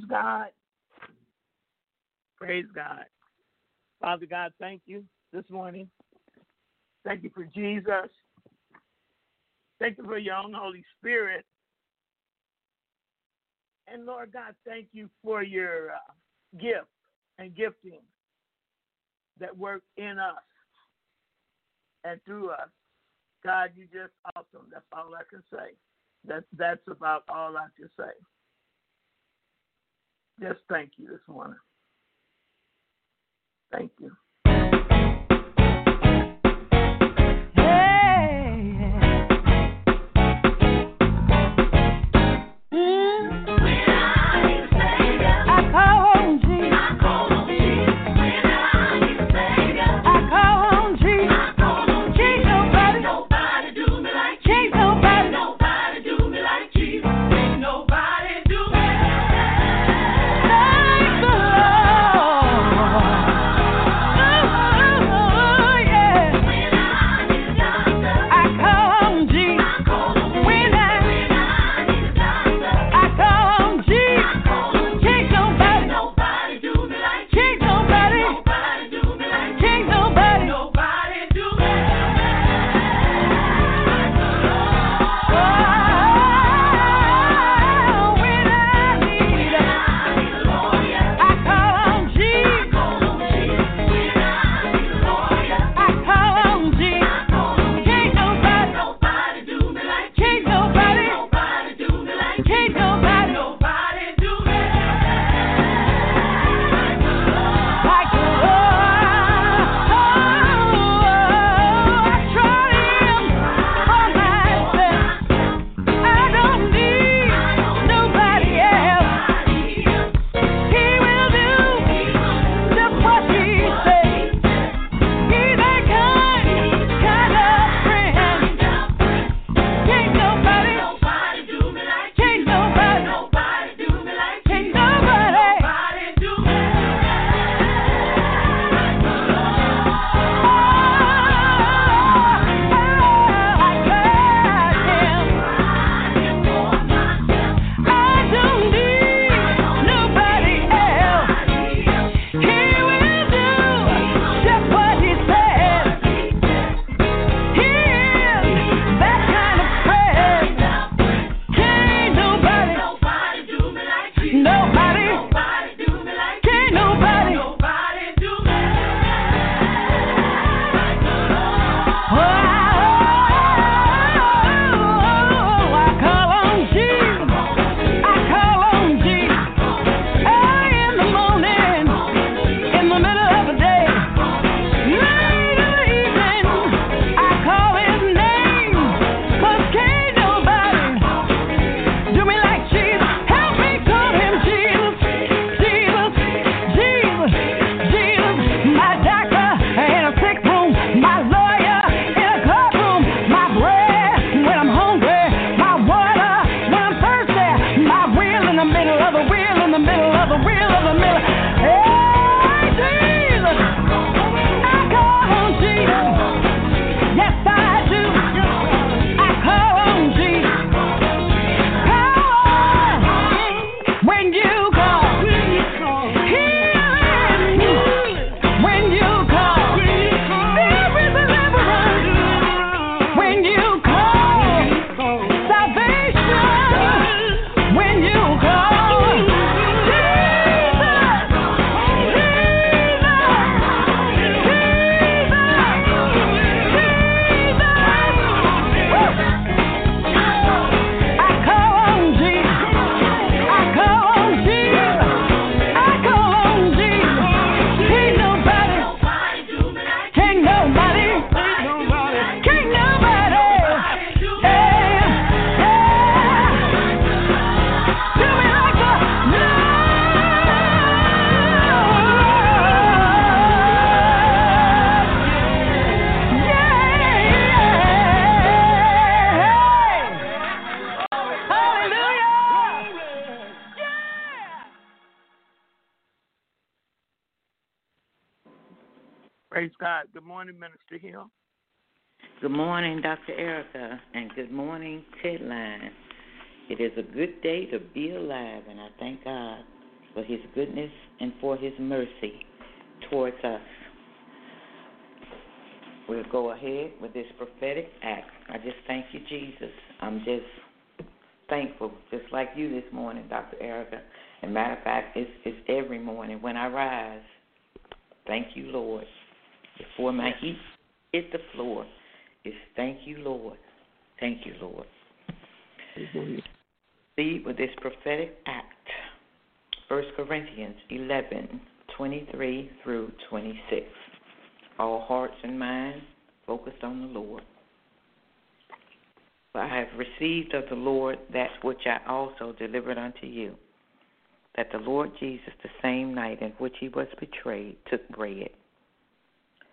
Father God, praise god Father god thank you this morning. Thank you for Jesus. Thank you for your own Holy Spirit. And Lord God, thank you for your uh, gift and gifting that work in us and through us. God, you just awesome. That's all I can say. That's that's about all I can say. Just thank you this morning. Thank you. Morning, Minister Hill. Good morning, Dr. Erica, and good morning, Ted Line. It is a good day to be alive, and I thank God for His goodness and for His mercy towards us. We'll go ahead with this prophetic act. I just thank you, Jesus. I'm just thankful, just like you this morning, Dr. Erica. And matter of fact, it's, it's every morning when I rise. Thank you, Lord. Before my feet hit the floor, is thank you, Lord. Thank you, Lord. Lead with this prophetic act. 1 Corinthians 11, 23 through 26. All hearts and minds focused on the Lord. For I have received of the Lord that which I also delivered unto you, that the Lord Jesus, the same night in which he was betrayed, took bread.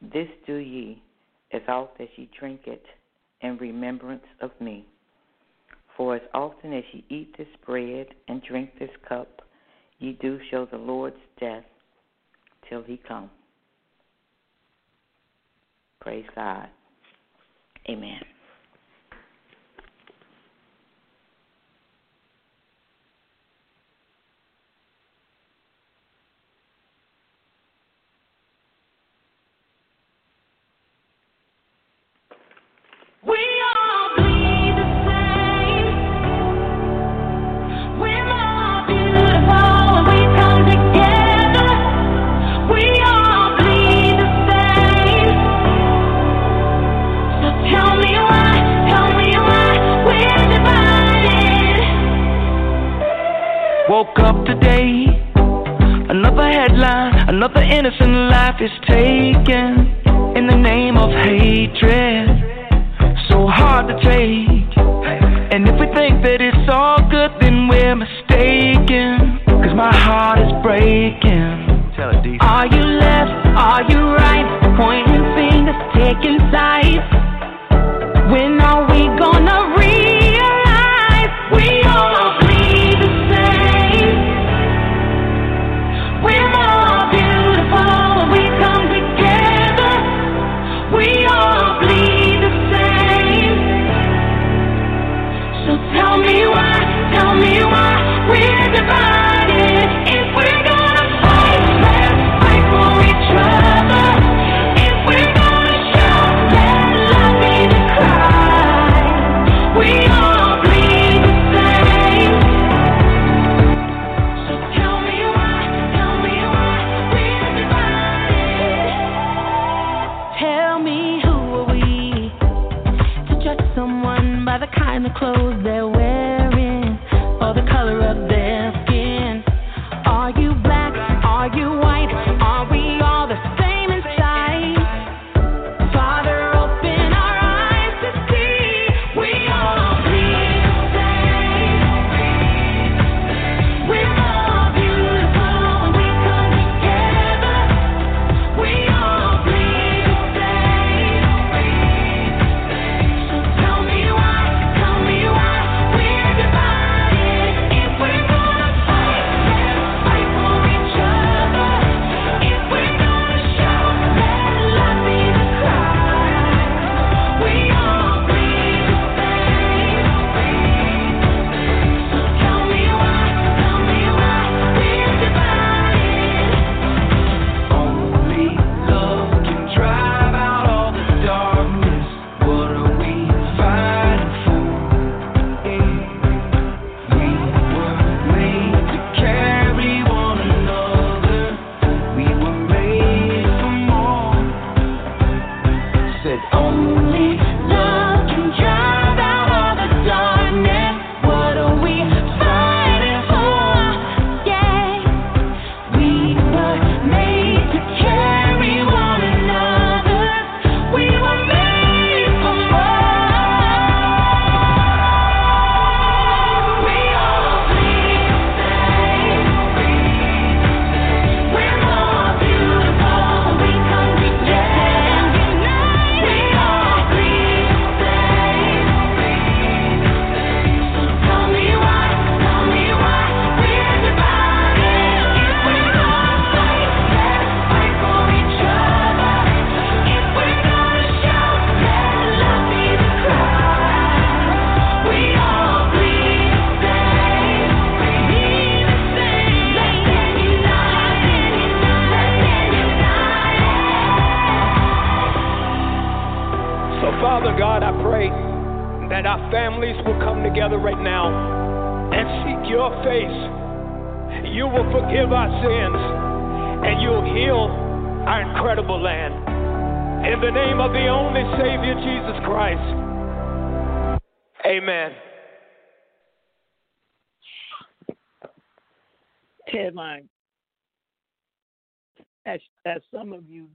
This do ye as oft as ye drink it in remembrance of me. For as often as ye eat this bread and drink this cup, ye do show the Lord's death till he come. Praise God. Amen.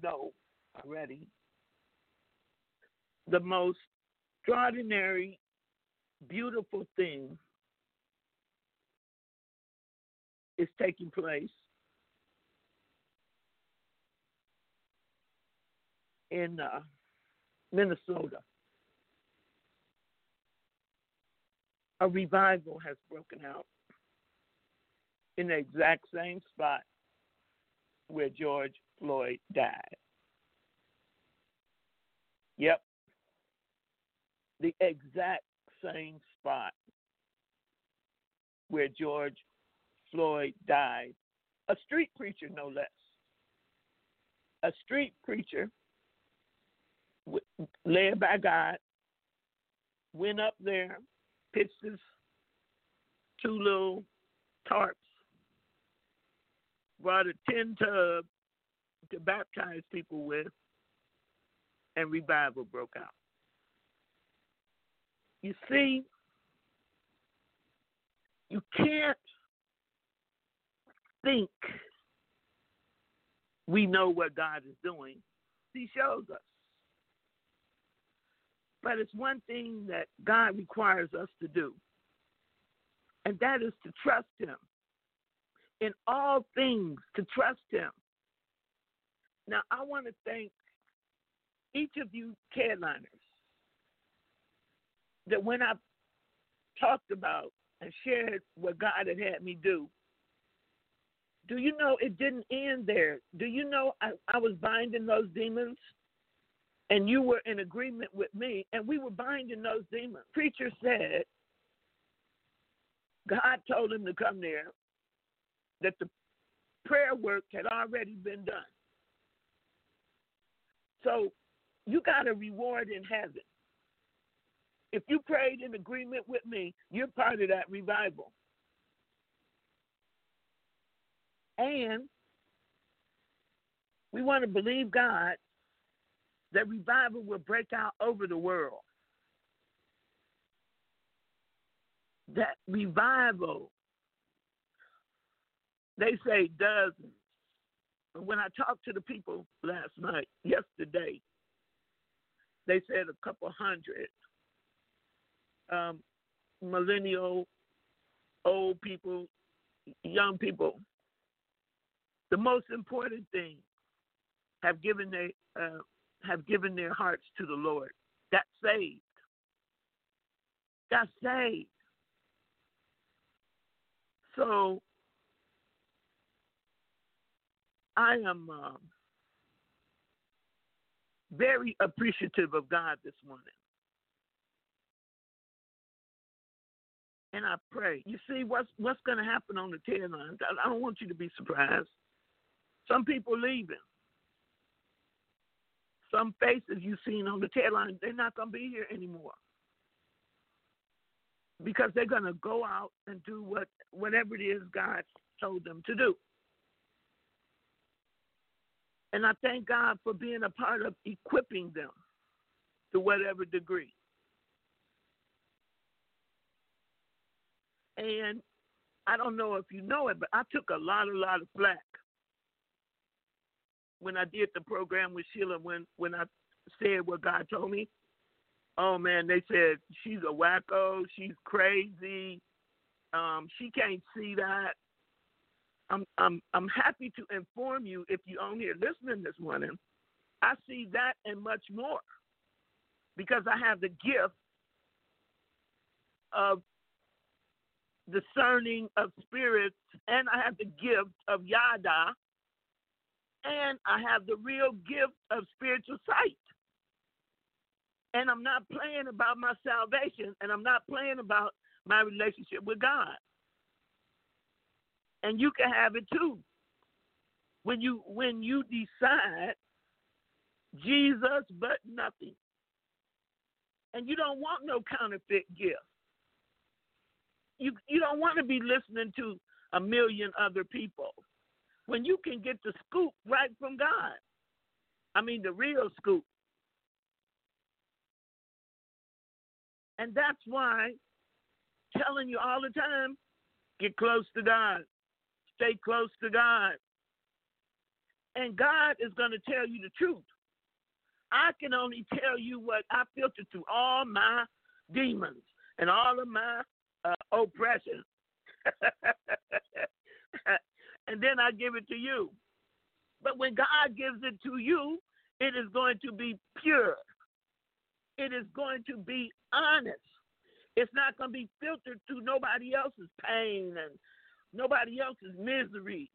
Know already, the most extraordinary, beautiful thing is taking place in uh, Minnesota. A revival has broken out in the exact same spot where George Floyd died. Yep. The exact same spot where George Floyd died. A street preacher, no less. A street preacher led by God went up there, pitched his two little tarps, brought a tin tub to baptize people with, and revival broke out. You see, you can't think we know what God is doing. He shows us. But it's one thing that God requires us to do, and that is to trust Him. In all things, to trust Him. Now, I want to thank each of you careliners that when I talked about and shared what God had had me do, do you know it didn't end there? Do you know I, I was binding those demons? And you were in agreement with me, and we were binding those demons. Preacher said God told him to come there, that the prayer work had already been done. So you got a reward in heaven. If you prayed in agreement with me, you're part of that revival. And we want to believe God that revival will break out over the world. That revival, they say dozens. When I talked to the people last night, yesterday, they said a couple hundred um, millennial, old people, young people. The most important thing have given their uh, have given their hearts to the Lord. Got saved. Got saved. So I am um, very appreciative of God this morning. And I pray. You see what's what's going to happen on the Ted Lines. I, I don't want you to be surprised. Some people leaving. Some faces you've seen on the Ted Line, they're not going to be here anymore because they're going to go out and do what whatever it is God told them to do. And I thank God for being a part of equipping them to whatever degree. And I don't know if you know it, but I took a lot, a lot of flack when I did the program with Sheila when when I said what God told me. Oh man, they said she's a wacko, she's crazy, um, she can't see that. I'm I'm I'm happy to inform you if you're on here listening this morning. I see that and much more because I have the gift of discerning of spirits and I have the gift of yada and I have the real gift of spiritual sight. And I'm not playing about my salvation and I'm not playing about my relationship with God. And you can have it too. When you when you decide Jesus but nothing. And you don't want no counterfeit gift. You you don't want to be listening to a million other people when you can get the scoop right from God. I mean the real scoop. And that's why telling you all the time, get close to God. Stay close to God. And God is going to tell you the truth. I can only tell you what I filtered through all my demons and all of my uh, oppression. and then I give it to you. But when God gives it to you, it is going to be pure. It is going to be honest. It's not going to be filtered through nobody else's pain and nobody else's misery.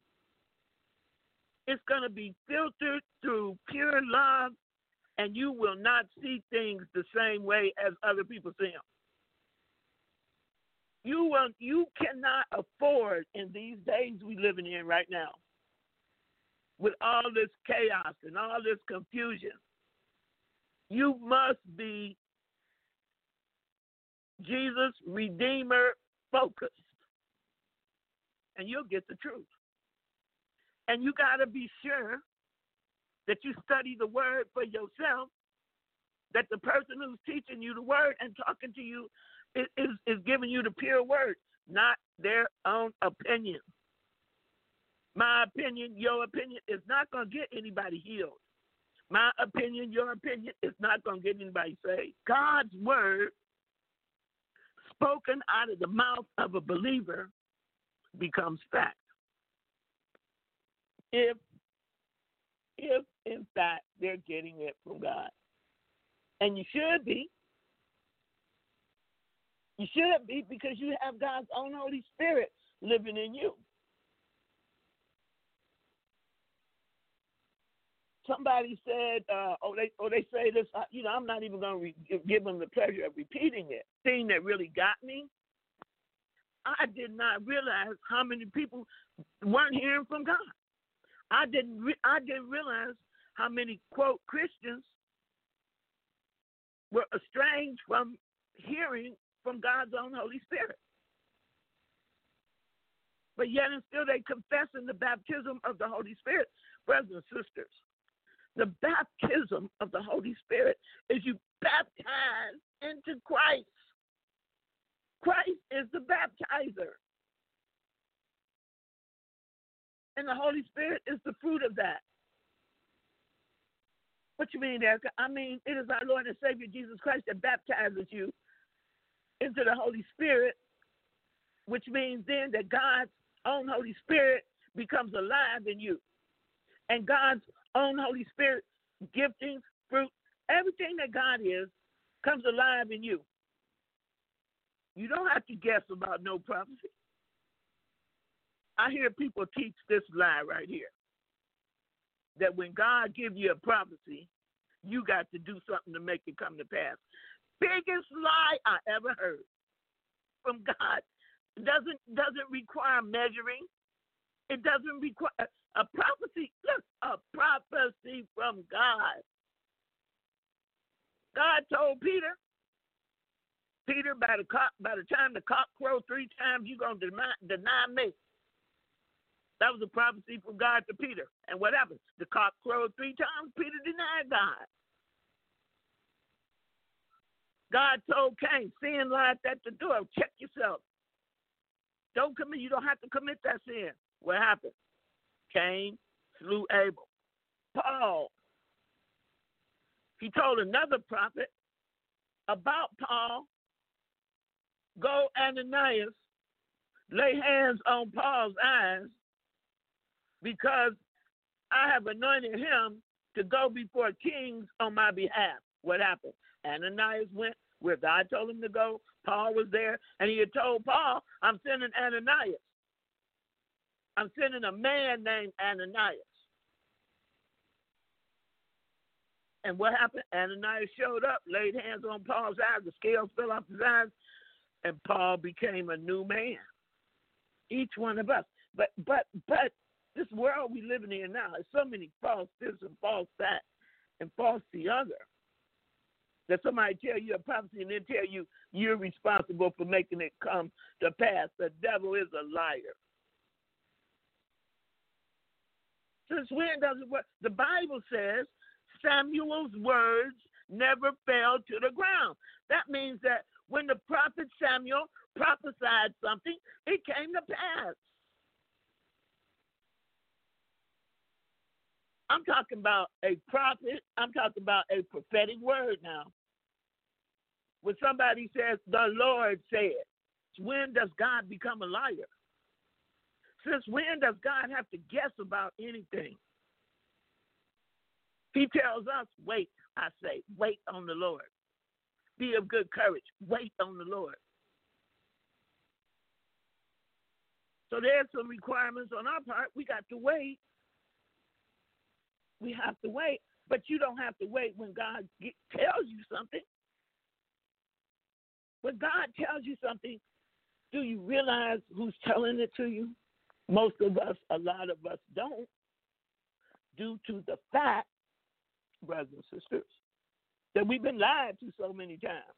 It's going to be filtered through pure love, and you will not see things the same way as other people see them. You will, you cannot afford in these days we're living in right now, with all this chaos and all this confusion. You must be Jesus Redeemer focused, and you'll get the truth. And you got to be sure that you study the word for yourself, that the person who's teaching you the word and talking to you is, is, is giving you the pure word, not their own opinion. My opinion, your opinion is not going to get anybody healed. My opinion, your opinion is not going to get anybody saved. God's word spoken out of the mouth of a believer becomes fact. If if in fact they're getting it from God. And you should be. You should be because you have God's own Holy Spirit living in you. somebody said, uh, oh, they, oh, they say this. Uh, you know, I'm not even going to re- give them the pleasure of repeating it. Thing that really got me, I did not realize how many people weren't hearing from God. I didn't. Re- I didn't realize how many quote Christians were estranged from hearing from God's own Holy Spirit. But yet and still they confess in the baptism of the Holy Spirit, brothers and sisters. The baptism of the Holy Spirit is you baptize into Christ. Christ is the baptizer. And the Holy Spirit is the fruit of that. What you mean, Erica? I mean, it is our Lord and Savior Jesus Christ that baptizes you into the Holy Spirit, which means then that God's own Holy Spirit becomes alive in you. And God's own Holy Spirit, giftings, fruit, everything that God is comes alive in you. You don't have to guess about no prophecy. I hear people teach this lie right here. That when God gives you a prophecy, you got to do something to make it come to pass. Biggest lie I ever heard from God. Doesn't doesn't require measuring. It doesn't require a prophecy, look, a prophecy from God. God told Peter, Peter, by the cock, by the time the cock crows three times, you're gonna deny, deny me. That was a prophecy from God to Peter. And what happened? The cock crowed three times. Peter denied God. God told Cain, sin lies at the door. Check yourself. Don't commit. You don't have to commit that sin. What happened? Cain slew Abel. Paul, he told another prophet about Paul go Ananias, lay hands on Paul's eyes because I have anointed him to go before kings on my behalf. What happened? Ananias went where God told him to go. Paul was there, and he had told Paul, I'm sending Ananias. I'm sending a man named Ananias. And what happened? Ananias showed up, laid hands on Paul's eyes, the scales fell off his eyes, and Paul became a new man. Each one of us. But but but this world we living in now is so many false this and false that and false the other. That somebody tell you a prophecy and then tell you you're responsible for making it come to pass. The devil is a liar. Since when does it work? The Bible says Samuel's words never fell to the ground. That means that when the prophet Samuel prophesied something, it came to pass. I'm talking about a prophet, I'm talking about a prophetic word now. When somebody says, the Lord said, when does God become a liar? Since when does God have to guess about anything? He tells us, wait, I say, wait on the Lord. Be of good courage. Wait on the Lord. So there's some requirements on our part. We got to wait. We have to wait. But you don't have to wait when God get, tells you something. When God tells you something, do you realize who's telling it to you? Most of us, a lot of us don't, due to the fact, brothers and sisters, that we've been lied to so many times.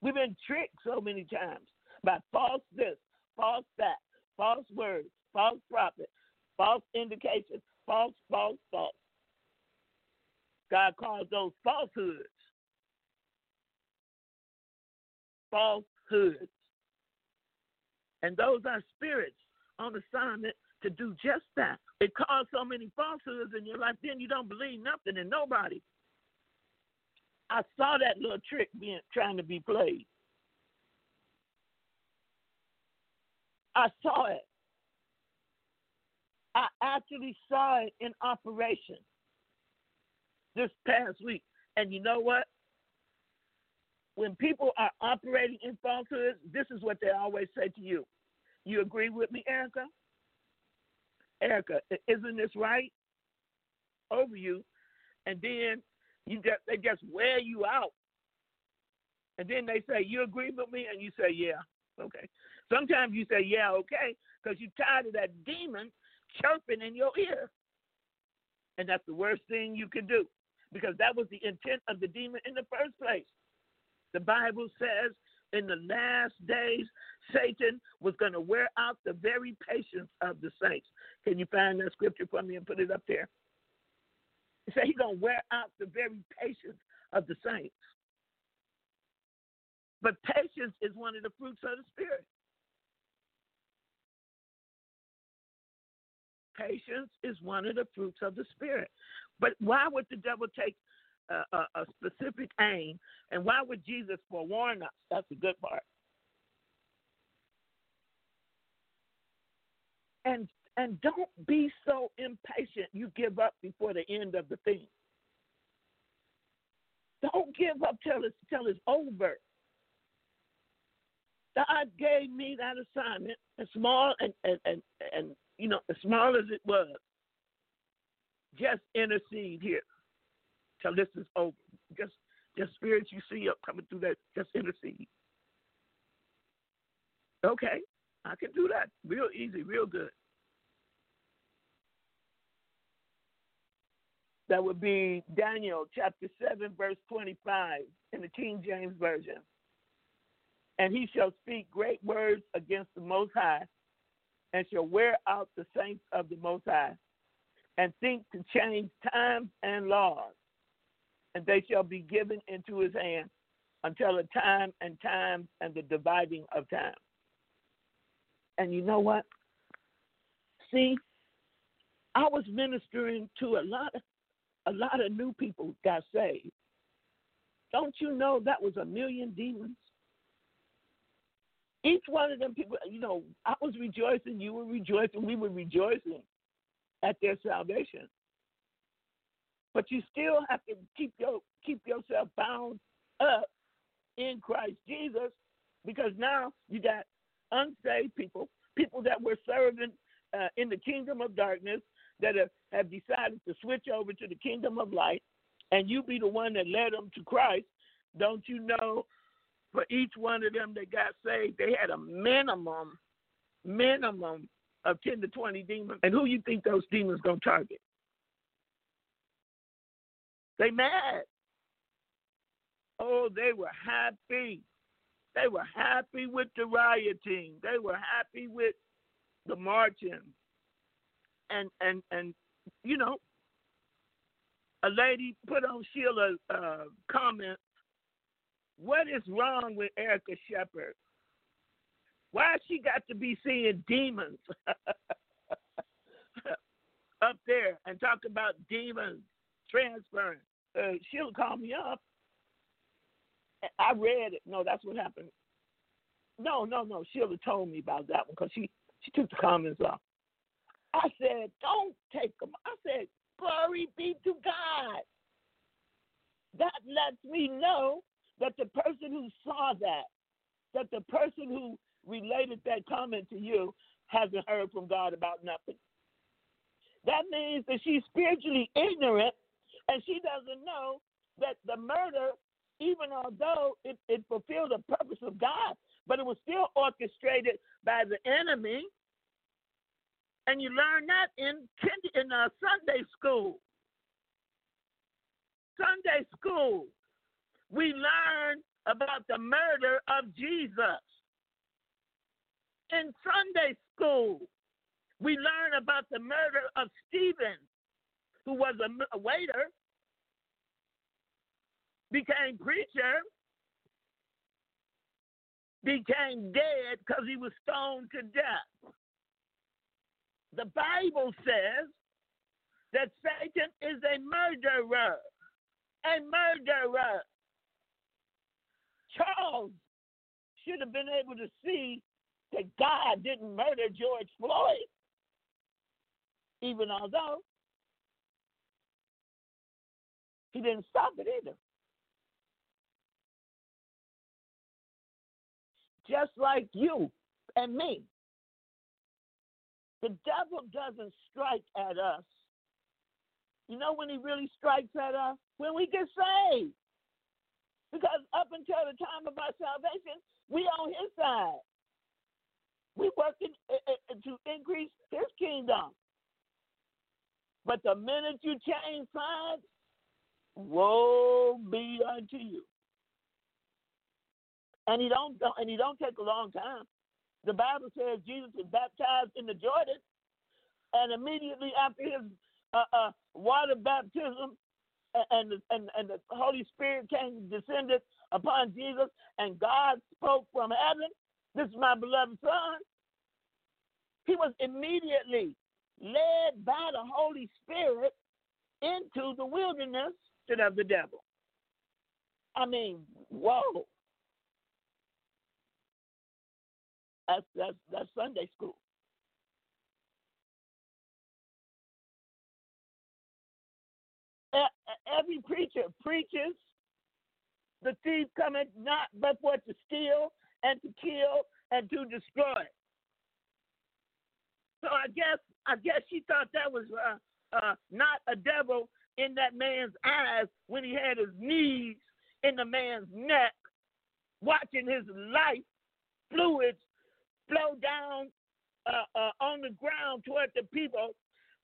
We've been tricked so many times by false this, false that, false words, false prophet, false indications, false, false, false. God calls those falsehoods. Falsehoods. And those are spirits on assignment to do just that. It caused so many falsehoods in your life, then you don't believe nothing and nobody. I saw that little trick being trying to be played. I saw it. I actually saw it in operation this past week. And you know what? When people are operating in falsehoods, this is what they always say to you. You agree with me, Erica? Erica, isn't this right? Over you. And then you just they just wear you out. And then they say, You agree with me? And you say, Yeah, okay. Sometimes you say, Yeah, okay, because you're tired of that demon chirping in your ear. And that's the worst thing you can do because that was the intent of the demon in the first place. The Bible says in the last days, Satan was going to wear out the very patience of the saints. Can you find that scripture for me and put it up there? He said he's going to wear out the very patience of the saints. But patience is one of the fruits of the Spirit. Patience is one of the fruits of the Spirit. But why would the devil take a, a, a specific aim? And why would Jesus forewarn us? That's the good part. And and don't be so impatient you give up before the end of the thing. Don't give up till it's till it's over. God gave me that assignment, as small and and, and, and you know, as small as it was. Just intercede here till this is over. Just just spirits you see up coming through that, just intercede. Okay, I can do that. Real easy, real good. That would be Daniel chapter 7, verse 25 in the King James Version. And he shall speak great words against the Most High, and shall wear out the saints of the Most High, and think to change times and laws, and they shall be given into his hand until the time and times and the dividing of time. And you know what? See, I was ministering to a lot of a lot of new people got saved. Don't you know that was a million demons? Each one of them people, you know, I was rejoicing, you were rejoicing, we were rejoicing at their salvation. But you still have to keep your keep yourself bound up in Christ Jesus because now you got unsaved people, people that were serving uh, in the kingdom of darkness, that have, have decided to switch over to the kingdom of light, and you be the one that led them to Christ, don't you know? For each one of them that got saved, they had a minimum, minimum of 10 to 20 demons. And who you think those demons going to target? They mad. Oh, they were happy. They were happy with the rioting. They were happy with the marching. And and and you know, a lady put on Sheila's uh, comment, "What is wrong with Erica Shepherd? Why she got to be seeing demons up there and talk about demons transferring?" Uh, Sheila called me up I read it. No, that's what happened. No, no, no. Sheila told me about that one because she she took the comments off. I said, don't take them. I said, glory be to God. That lets me know that the person who saw that, that the person who related that comment to you hasn't heard from God about nothing. That means that she's spiritually ignorant and she doesn't know that the murder even although it, it fulfilled the purpose of God, but it was still orchestrated by the enemy. And you learn that in in uh, Sunday school. Sunday school, we learn about the murder of Jesus. In Sunday school, we learn about the murder of Stephen, who was a, a waiter became preacher, became dead because he was stoned to death. The Bible says that Satan is a murderer, a murderer. Charles should have been able to see that God didn't murder George Floyd, even although he didn't stop it either. just like you and me. The devil doesn't strike at us. You know when he really strikes at us? When we get saved. Because up until the time of our salvation, we on his side. We working eh, eh, eh, to increase his kingdom. But the minute you change sides, woe be unto you and he don't and he don't take a long time. The Bible says Jesus was baptized in the Jordan, and immediately after his uh, uh, water baptism, and, and and the Holy Spirit came descended upon Jesus, and God spoke from heaven. This is my beloved Son. He was immediately led by the Holy Spirit into the wilderness of the devil. I mean, whoa. That's that's that's Sunday school. Every preacher preaches the thief cometh not but for to steal and to kill and to destroy. So I guess I guess she thought that was uh, uh, not a devil in that man's eyes when he had his knees in the man's neck, watching his life fluids flow down uh, uh, on the ground toward the people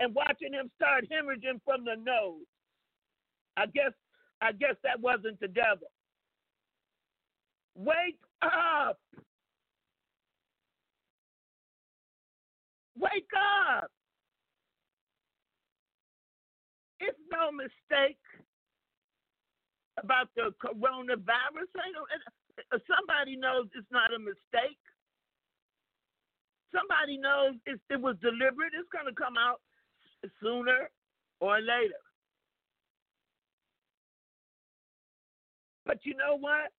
and watching him start hemorrhaging from the nose. I guess I guess that wasn't the devil. Wake up. Wake up. It's no mistake about the coronavirus. Somebody knows it's not a mistake somebody knows it, it was deliberate. It's going to come out sooner or later. But you know what?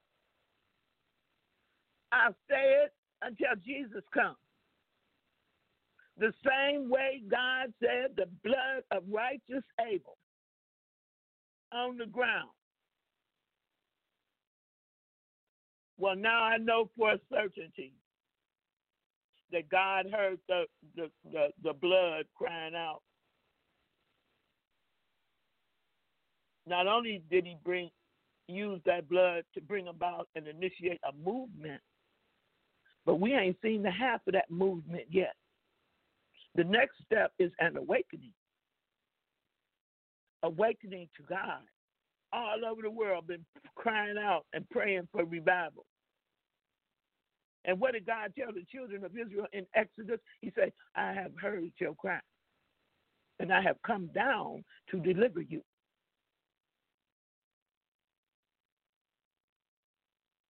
I'll say it until Jesus comes. The same way God said the blood of righteous Abel on the ground. Well, now I know for a certainty that God heard the, the, the, the blood crying out. Not only did he bring use that blood to bring about and initiate a movement, but we ain't seen the half of that movement yet. The next step is an awakening. Awakening to God. all over the world been crying out and praying for revival. And what did God tell the children of Israel in Exodus? He said, I have heard your cry, and I have come down to deliver you.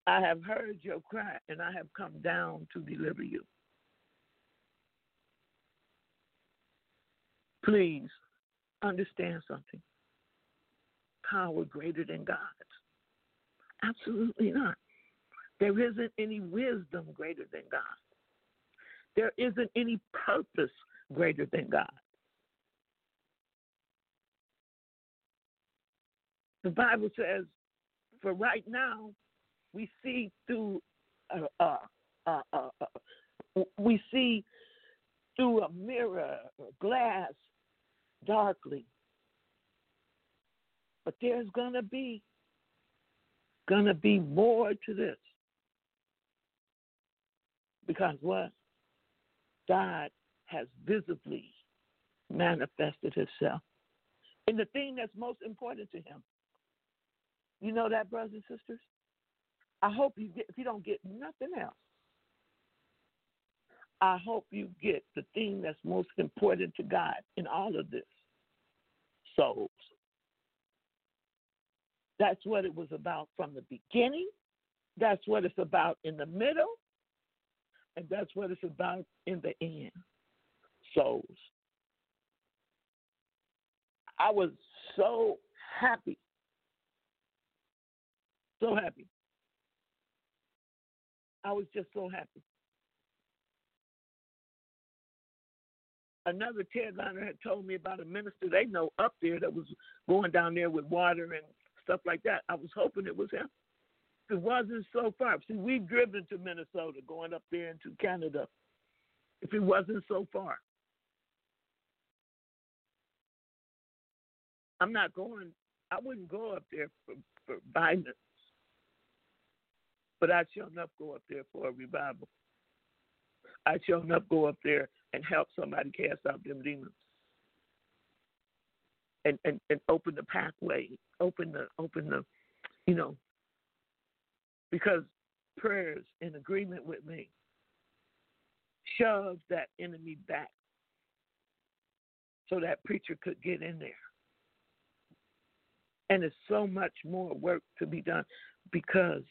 I have heard your cry, and I have come down to deliver you. Please understand something. Power greater than God's. Absolutely not. There isn't any wisdom greater than God. There isn't any purpose greater than God. The Bible says, for right now, we see through uh, uh, uh, uh, uh we see through a mirror, glass, darkly. But there's gonna be gonna be more to this. Because what? God has visibly manifested himself in the thing that's most important to him. You know that, brothers and sisters? I hope you get, if you don't get nothing else, I hope you get the thing that's most important to God in all of this souls. That's what it was about from the beginning. That's what it's about in the middle. And that's what it's about in the end souls. I was so happy. So happy. I was just so happy. Another Liner had told me about a minister they know up there that was going down there with water and stuff like that. I was hoping it was him. It wasn't so far. See, we've driven to Minnesota, going up there into Canada. If it wasn't so far, I'm not going. I wouldn't go up there for for Biden, but I'd sure enough go up there for a revival. I'd sure enough go up there and help somebody cast out them demons. And, and, and open the pathway, open the open the you know, because prayers in agreement with me shoved that enemy back so that preacher could get in there. And there's so much more work to be done because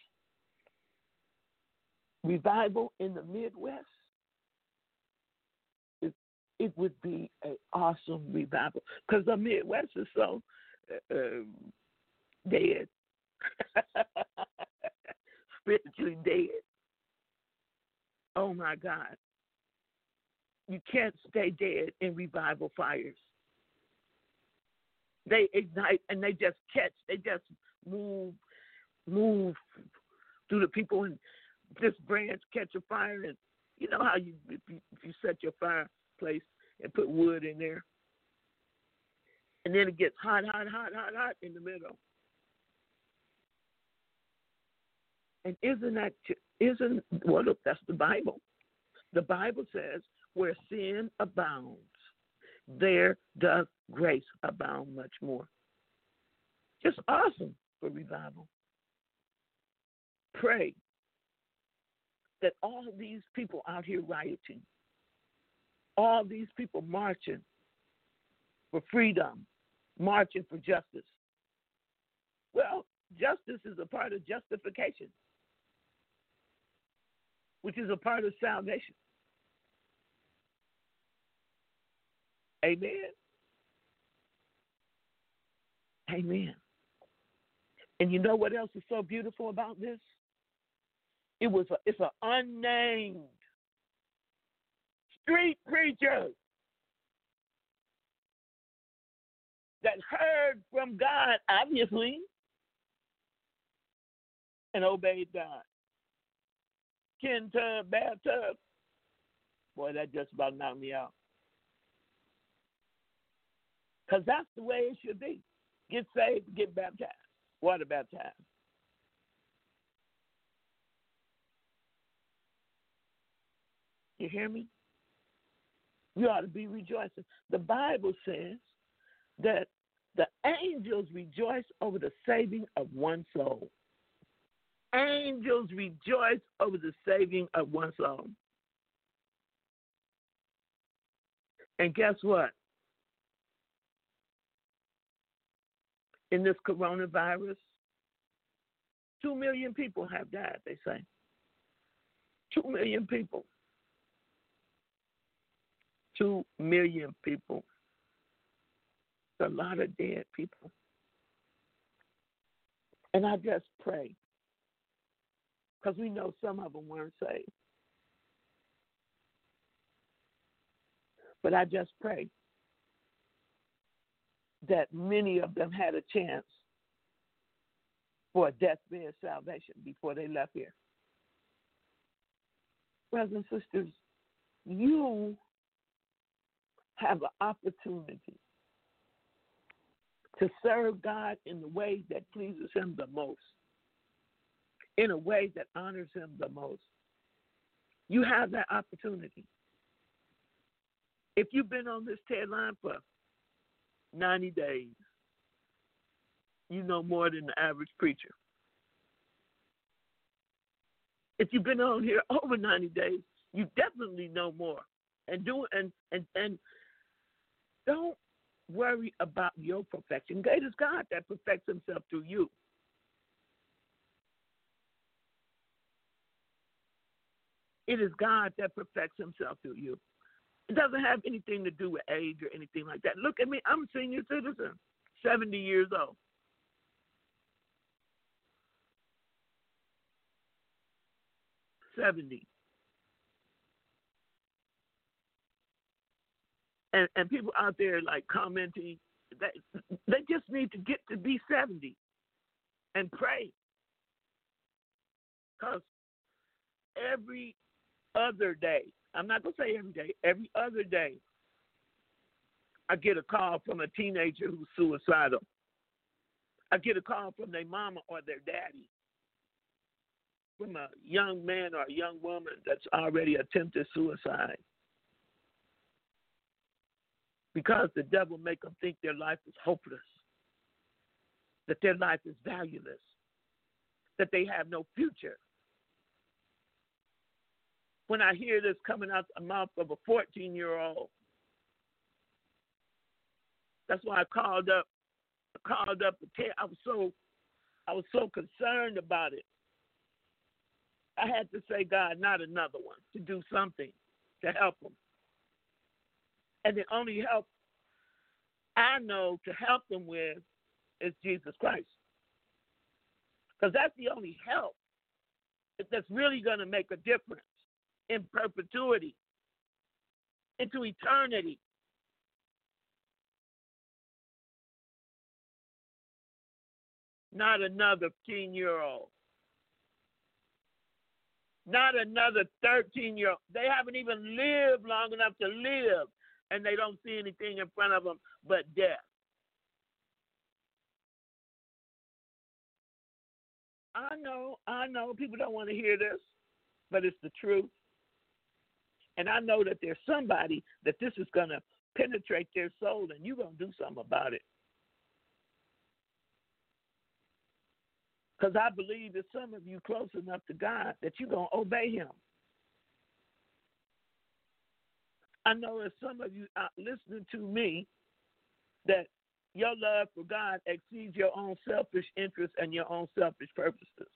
revival in the Midwest, it, would be an awesome revival because the Midwest is so uh, um, dead. spiritually dead. Oh my God. You can't stay dead in revival fires. They ignite and they just catch, they just move, move through the people and this branch catch a fire and you know how you if you, if you set your fireplace and put wood in there and then it gets hot, hot, hot, hot, hot in the middle. And isn't that isn't well? Look, that's the Bible. The Bible says, "Where sin abounds, there does grace abound much more." Just awesome for revival. Pray that all these people out here rioting, all these people marching for freedom, marching for justice. Well, justice is a part of justification which is a part of salvation. Amen. Amen. And you know what else is so beautiful about this? It was a, it's an unnamed street preacher that heard from God, obviously, and obeyed God tin tub, bathtub. Boy, that just about knocked me out. Because that's the way it should be. Get saved, get baptized, water baptized. You hear me? You ought to be rejoicing. The Bible says that The angels rejoice over the saving of one soul. Angels rejoice over the saving of one soul. And guess what? In this coronavirus, two million people have died, they say. Two million people. Two million people. It's a lot of dead people. And I just pray, because we know some of them weren't saved. But I just pray that many of them had a chance for a deathbed salvation before they left here. Brothers and sisters, you have an opportunity to serve God in the way that pleases Him the most, in a way that honors Him the most. You have that opportunity. If you've been on this TED line for 90 days, you know more than the average preacher. If you've been on here over 90 days, you definitely know more. And do and and and don't worry about your perfection. It is God that perfects himself through you. It is God that perfects himself through you. It doesn't have anything to do with age or anything like that. Look at me. I'm a senior citizen, 70 years old. Seventy. And and people out there like commenting that they just need to get to be seventy and pray. Because every other day I'm not gonna say every day. Every other day, I get a call from a teenager who's suicidal. I get a call from their mama or their daddy, from a young man or a young woman that's already attempted suicide. Because the devil make them think their life is hopeless, that their life is valueless, that they have no future when I hear this coming out the mouth of a 14 year old. That's why I called up. I called up. I was so, I was so concerned about it. I had to say, God, not another one, to do something to help them. And the only help I know to help them with is Jesus Christ. Because that's the only help that's really going to make a difference in perpetuity, into eternity. Not another 15 year old. Not another 13 year old. They haven't even lived long enough to live, and they don't see anything in front of them but death. I know, I know people don't want to hear this, but it's the truth. And I know that there's somebody that this is going to penetrate their soul and you're going to do something about it. Because I believe that some of you close enough to God that you're going to obey Him. I know that some of you are listening to me that your love for God exceeds your own selfish interests and your own selfish purposes.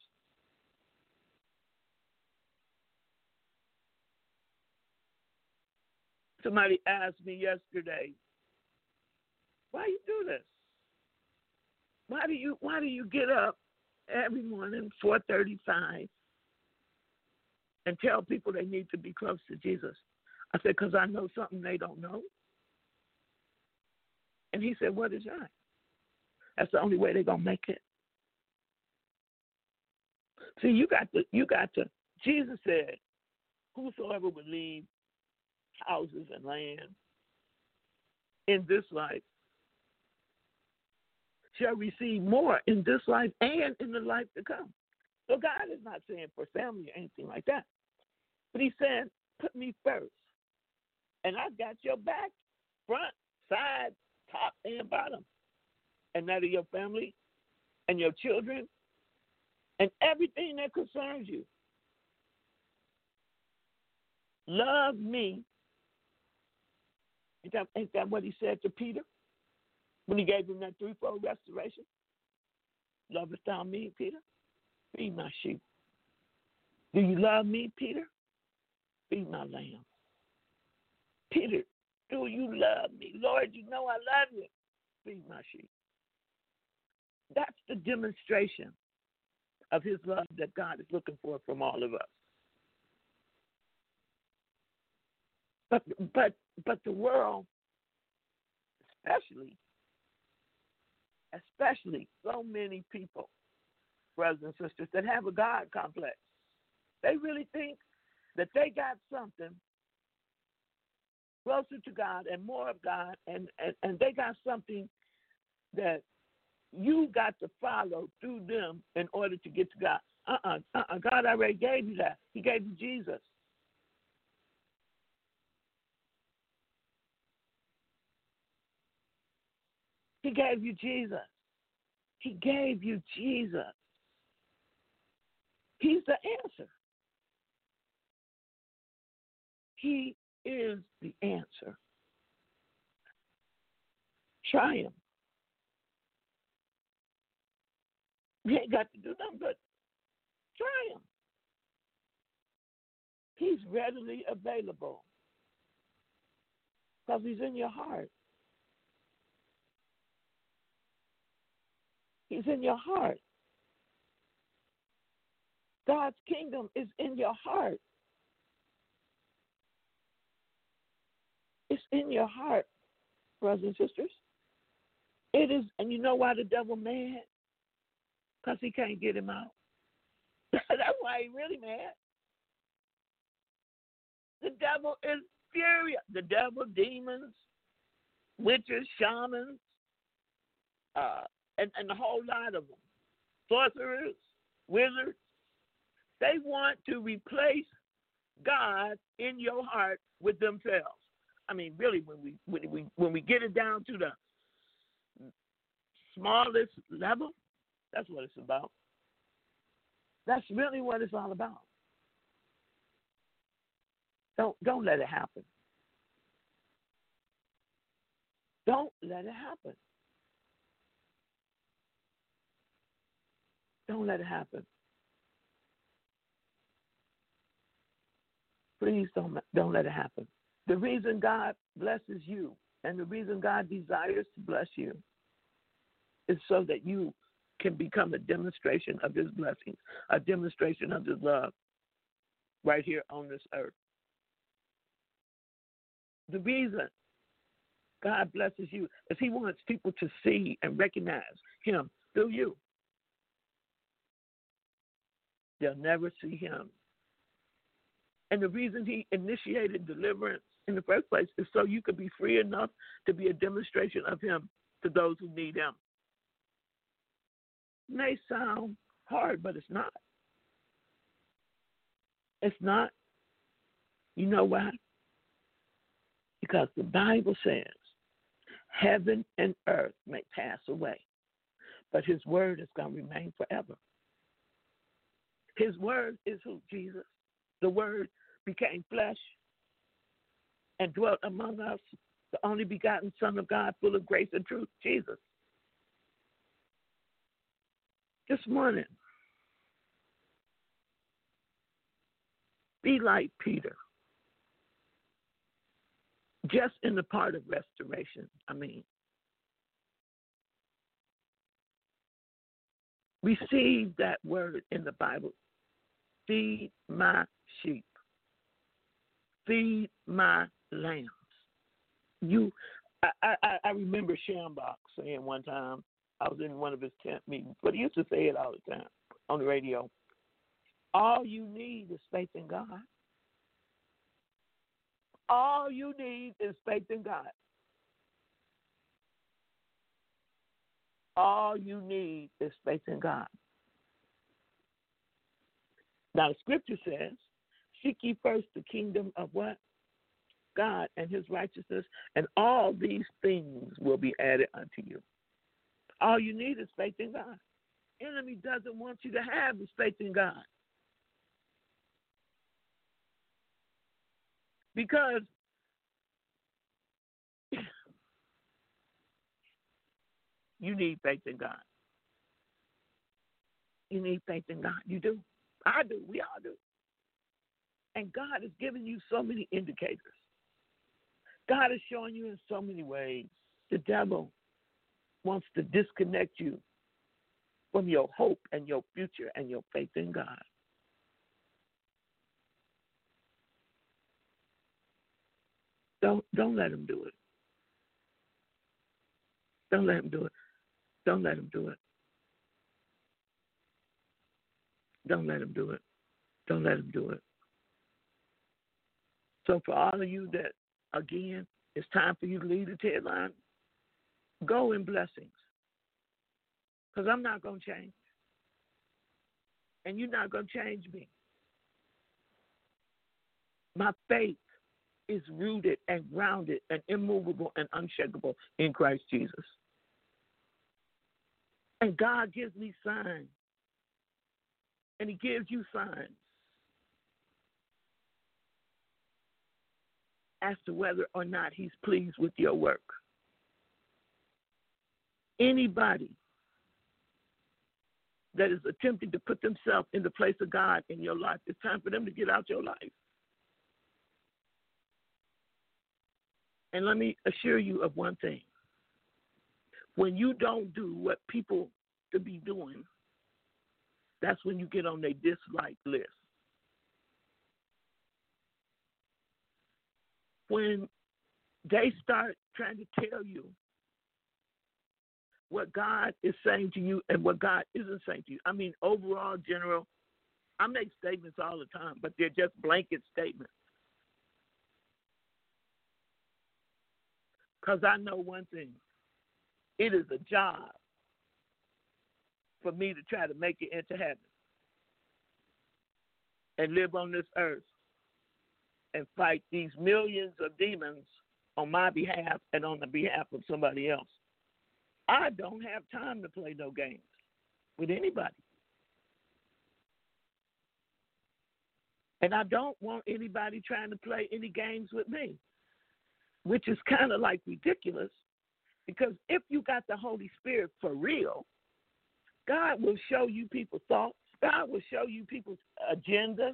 Somebody asked me yesterday, why you do this? Why do you why do you get up every morning, four thirty five, and tell people they need to be close to Jesus? I said, because I know something they don't know. And he said, What is that? That's the only way they're gonna make it. See, you got to you got to Jesus said, Whosoever would leave houses and land in this life shall receive more in this life and in the life to come. So God is not saying for family or anything like that. But he's saying, put me first. And I've got your back, front, side, top, and bottom. and that of your family and your children and everything that concerns you. Love me. Ain't that, ain't that what he said to Peter when he gave him that threefold restoration? Lovest thou me, Peter? Feed my sheep. Do you love me, Peter? Feed my lamb. Peter, do you love me? Lord, you know I love you. Feed my sheep. That's the demonstration of his love that God is looking for from all of us. But but but the world, especially, especially so many people, brothers and sisters, that have a God complex. They really think that they got something closer to God and more of God, and, and, and they got something that you got to follow through them in order to get to God. Uh uh-uh, uh, uh God already gave you that. He gave you Jesus. He gave you Jesus. He gave you Jesus. He's the answer. He is the answer. Try him. You ain't got to do nothing but try him. He's readily available because he's in your heart. He's in your heart. God's kingdom is in your heart. It's in your heart, brothers and sisters. It is, and you know why the devil mad? Because he can't get him out. That's why he really mad. The devil is furious. The devil, demons, witches, shamans, uh, and, and a whole lot of them, sorcerers, wizards, they want to replace God in your heart with themselves. I mean, really, when we when we when we get it down to the smallest level, that's what it's about. That's really what it's all about. Don't don't let it happen. Don't let it happen. Don't let it happen. Please don't don't let it happen. The reason God blesses you and the reason God desires to bless you is so that you can become a demonstration of his blessings, a demonstration of his love right here on this earth. The reason God blesses you is he wants people to see and recognize him through you. They'll never see him and the reason he initiated deliverance in the first place is so you could be free enough to be a demonstration of him to those who need him. It may sound hard, but it's not. It's not. You know why? Because the Bible says, heaven and earth may pass away, but his word is going to remain forever. His word is who? Jesus. The word became flesh and dwelt among us, the only begotten Son of God, full of grace and truth, Jesus. This morning, be like Peter. Just in the part of restoration, I mean. Receive that word in the Bible. Feed my sheep feed my lambs. You, I, I, I remember Schambach saying one time, I was in one of his tent meetings, but he used to say it all the time on the radio. All you need is faith in God. All you need is faith in God. All you need is faith in God. Now, the scripture says, Seek ye first the kingdom of what? God and his righteousness, and all these things will be added unto you. All you need is faith in God. Enemy doesn't want you to have this faith in God. Because you need faith in God. You need faith in God. You do. I do. We all do. And God has given you so many indicators. God is showing you in so many ways. The devil wants to disconnect you from your hope and your future and your faith in God. Don't don't let him do it. Don't let him do it. Don't let him do it. Don't let him do it. Don't let him do it. So for all of you that again, it's time for you to leave the Ted line. Go in blessings. Because I'm not going to change. And you're not going to change me. My faith is rooted and grounded and immovable and unshakable in Christ Jesus. And God gives me signs. And He gives you signs as to whether or not He's pleased with your work. Anybody that is attempting to put themselves in the place of God in your life, it's time for them to get out your life. And let me assure you of one thing when you don't do what people to be doing, that's when you get on their dislike list. When they start trying to tell you what God is saying to you and what God isn't saying to you. I mean, overall, general, I make statements all the time, but they're just blanket statements. Because I know one thing it is a job for me to try to make it into heaven and live on this earth and fight these millions of demons on my behalf and on the behalf of somebody else. I don't have time to play no games with anybody. And I don't want anybody trying to play any games with me, which is kind of like ridiculous because if you got the Holy Spirit for real, God will show you people's thoughts, God will show you people's agenda.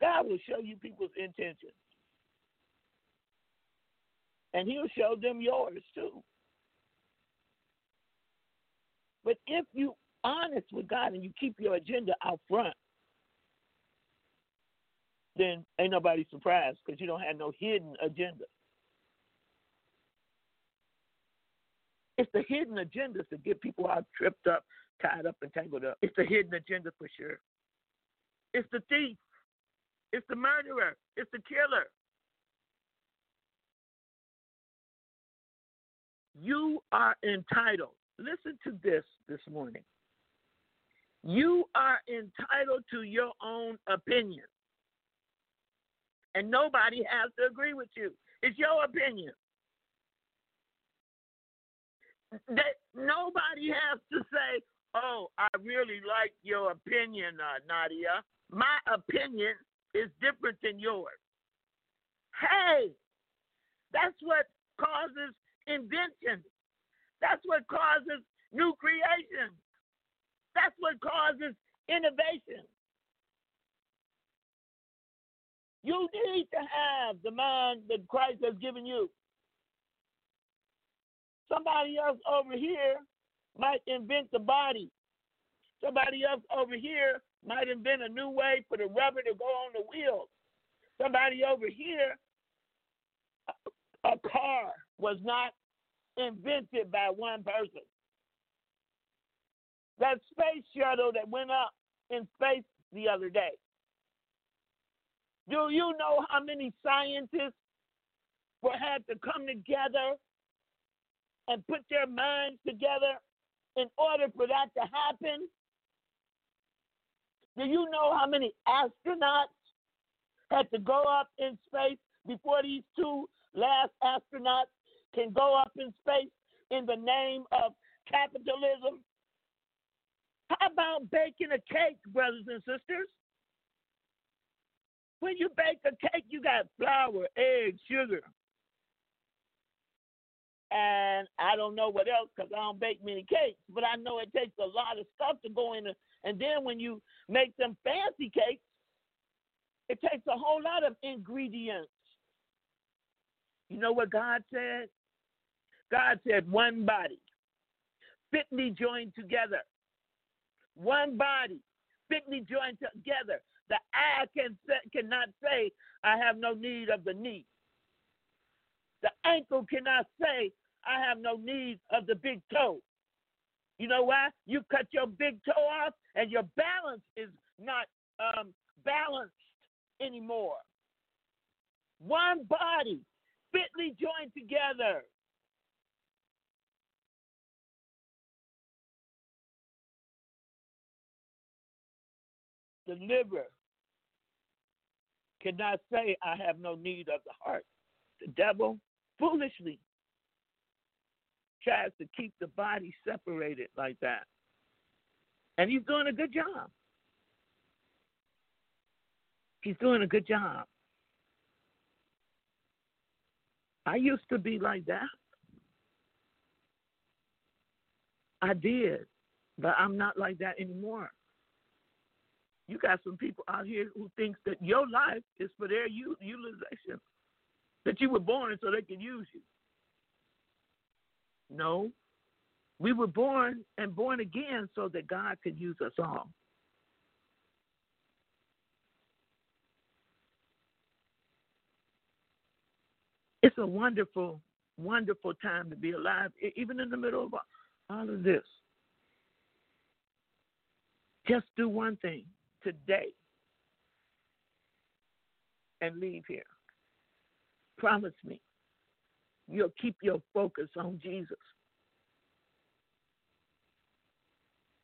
God will show you people's intentions. And He'll show them yours too. But if you honest with God and you keep your agenda out front, then ain't nobody surprised because you don't have no hidden agenda. It's the hidden agendas to get people all tripped up, tied up, and tangled up. It's the hidden agenda for sure. It's the thief. It's the murderer. It's the killer. You are entitled listen to this this morning. You are entitled to your own opinion. And nobody has to agree with you. It's your opinion. That nobody has to say, "Oh, I really like your opinion, uh, Nadia. My opinion is different than yours." Hey, that's what causes invention. That's what causes new creation. That's what causes innovation. You need to have the mind that Christ has given you. Somebody else over here might invent the body. Somebody else over here might invent a new way for the rubber to go on the wheels. Somebody over here, a, a car was not invented by one person. That space shuttle that went up in space the other day. Do you know how many scientists have to come together and put their minds together in order for that to happen? Do you know how many astronauts had to go up in space before these two last astronauts can go up in space in the name of capitalism. How about baking a cake, brothers and sisters? When you bake a cake, you got flour, eggs, sugar. And I don't know what else because I don't bake many cakes, but I know it takes a lot of stuff to go in. And then when you make them fancy cakes, it takes a whole lot of ingredients. You know what God said? God said, one body, fitly joined together. One body, fitly joined together. The eye can cannot say, I have no need of the knee. The ankle cannot say, I have no need of the big toe. You know why? You cut your big toe off and your balance is not um, balanced anymore. One body, fitly joined together. The liver cannot say, I have no need of the heart. The devil foolishly tries to keep the body separated like that. And he's doing a good job. He's doing a good job. I used to be like that. I did, but I'm not like that anymore. You got some people out here who thinks that your life is for their utilization, that you were born so they can use you. No, we were born and born again so that God could use us all. It's a wonderful, wonderful time to be alive, even in the middle of all of this. Just do one thing today and leave here. Promise me you'll keep your focus on Jesus.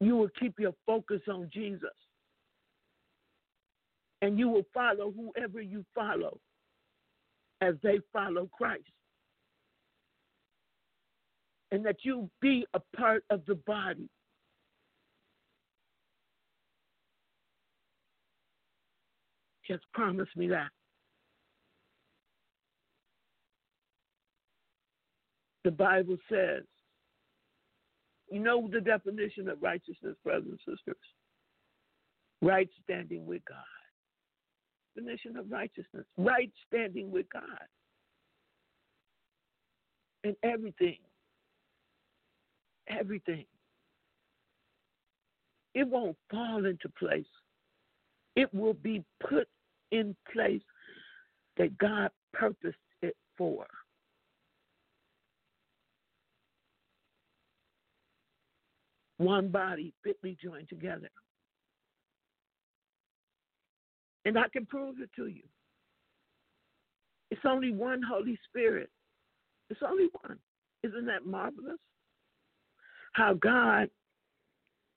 You will keep your focus on Jesus. And you will follow whoever you follow as they follow Christ. And that you be a part of the body. Just promise me that. The Bible says, you know the definition of righteousness, brothers and sisters? Right standing with God. Definition of righteousness. Right standing with God. And everything. Everything. It won't fall into place. It will be put in place that God purposed it for. One body fitly joined together. And I can prove it to you. It's only one Holy Spirit. It's only one. Isn't that marvelous? How God,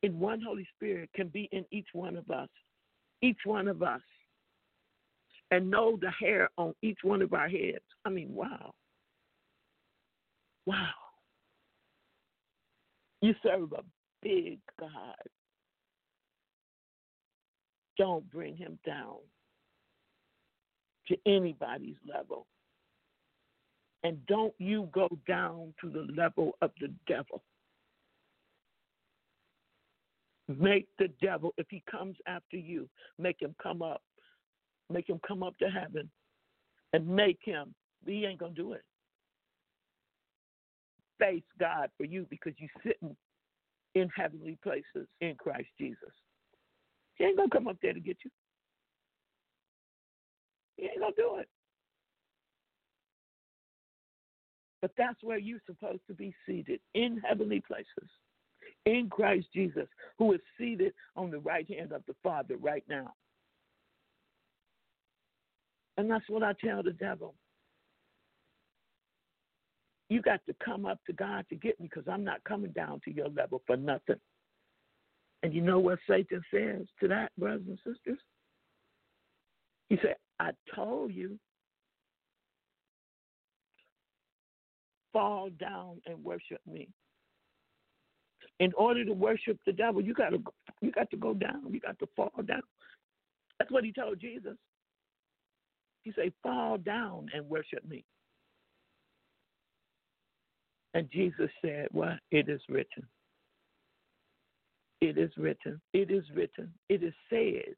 in one Holy Spirit, can be in each one of us, each one of us, and know the hair on each one of our heads. I mean, wow. Wow. You serve a big God. Don't bring him down to anybody's level. And don't you go down to the level of the devil. Make the devil, if he comes after you, make him come up. Make him come up to heaven and make him, he ain't going to do it. Face God for you because you're sitting in heavenly places in Christ Jesus. He ain't gonna come up there to get you. He ain't gonna do it. But that's where you're supposed to be seated in heavenly places in Christ Jesus, who is seated on the right hand of the Father right now. And that's what I tell the devil. You got to come up to God to get me because I'm not coming down to your level for nothing. And you know what Satan says to that, brothers and sisters? He said, I told you, fall down and worship me. In order to worship the devil, you got to you got to go down. You got to fall down. That's what he told Jesus. He said, "Fall down and worship me." And Jesus said, "What? It is written. It is written. It is written. It is said.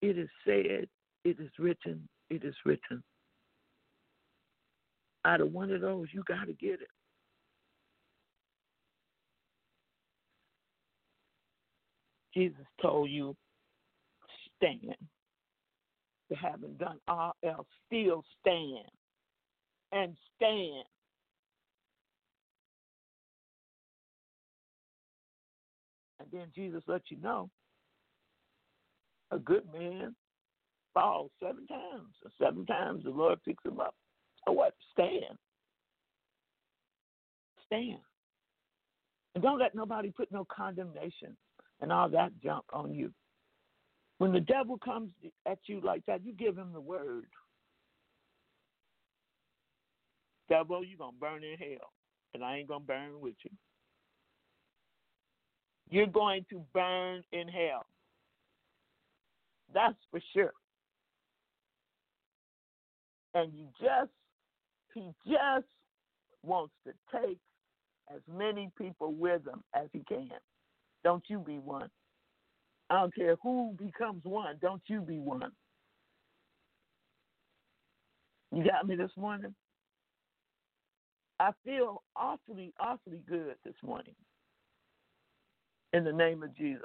It is said. It is written. It is written." Out of one of those, you got to get it. Jesus told you, stand. You haven't done all else, still stand. And stand. And then Jesus let you know a good man falls seven times. And seven times the Lord picks him up. So what? Stand. Stand. And don't let nobody put no condemnation and all that junk on you. When the devil comes at you like that, you give him the word. Devil, you're going to burn in hell, and I ain't going to burn with you. You're going to burn in hell. That's for sure. And you just, he just wants to take as many people with him as he can. Don't you be one. I don't care who becomes one. Don't you be one. You got me this morning? I feel awfully, awfully good this morning. In the name of Jesus.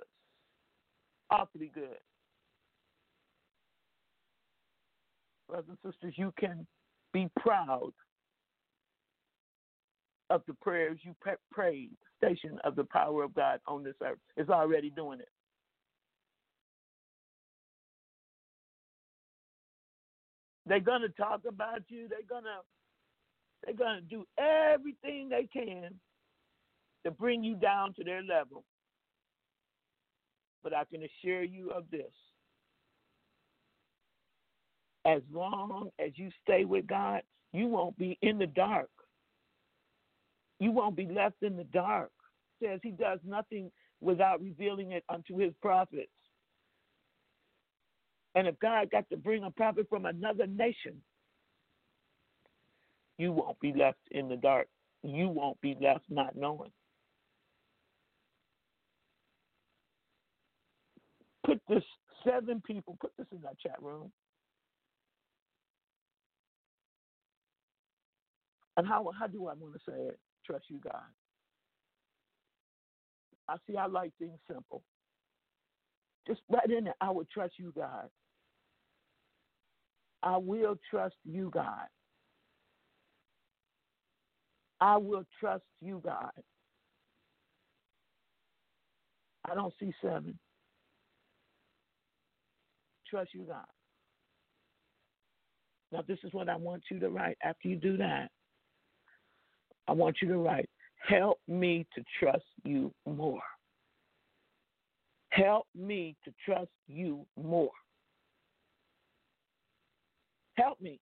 Awfully good. Brothers and sisters, you can be proud of the prayers you prayed, station of the power of God on this earth. It's already doing it. They're gonna talk about you. They're gonna they're gonna do everything they can to bring you down to their level. But I can assure you of this. As long as you stay with God, you won't be in the dark. You won't be left in the dark. It says he does nothing without revealing it unto his prophets. And if God got to bring a prophet from another nation, you won't be left in the dark. You won't be left not knowing. Put this seven people, put this in that chat room. And how how do I want to say it? trust you, God. I see I like things simple. Just right in there, I will trust you, God. I will trust you, God. I will trust you, God. I don't see seven. Trust you, God. Now, this is what I want you to write after you do that. I want you to write, Help me to trust you more. Help me to trust you more. Help me.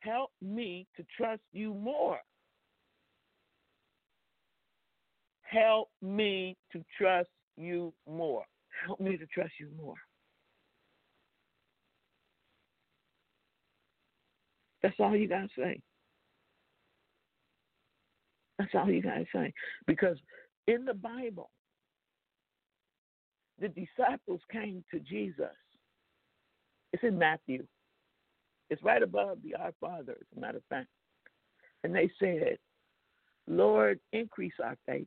Help me to trust you more. Help me to trust you more. Help me to trust you more. That's all you got to say. That's all you got to say. Because in the Bible, the disciples came to Jesus. It's in Matthew. It's right above the Our Father, as a matter of fact. And they said, Lord, increase our faith.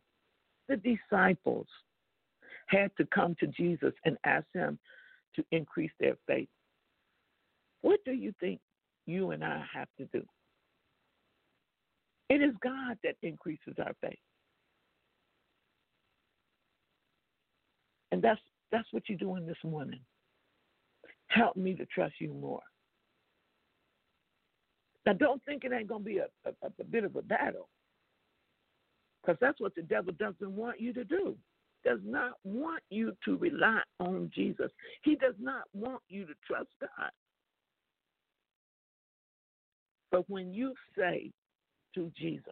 The disciples had to come to Jesus and ask him to increase their faith. What do you think you and I have to do? It is God that increases our faith. And that's that's what you're doing this morning. Help me to trust you more. Now, don't think it ain't going to be a, a, a bit of a battle, because that's what the devil doesn't want you to do. Does not want you to rely on Jesus. He does not want you to trust God. But when you say, to Jesus.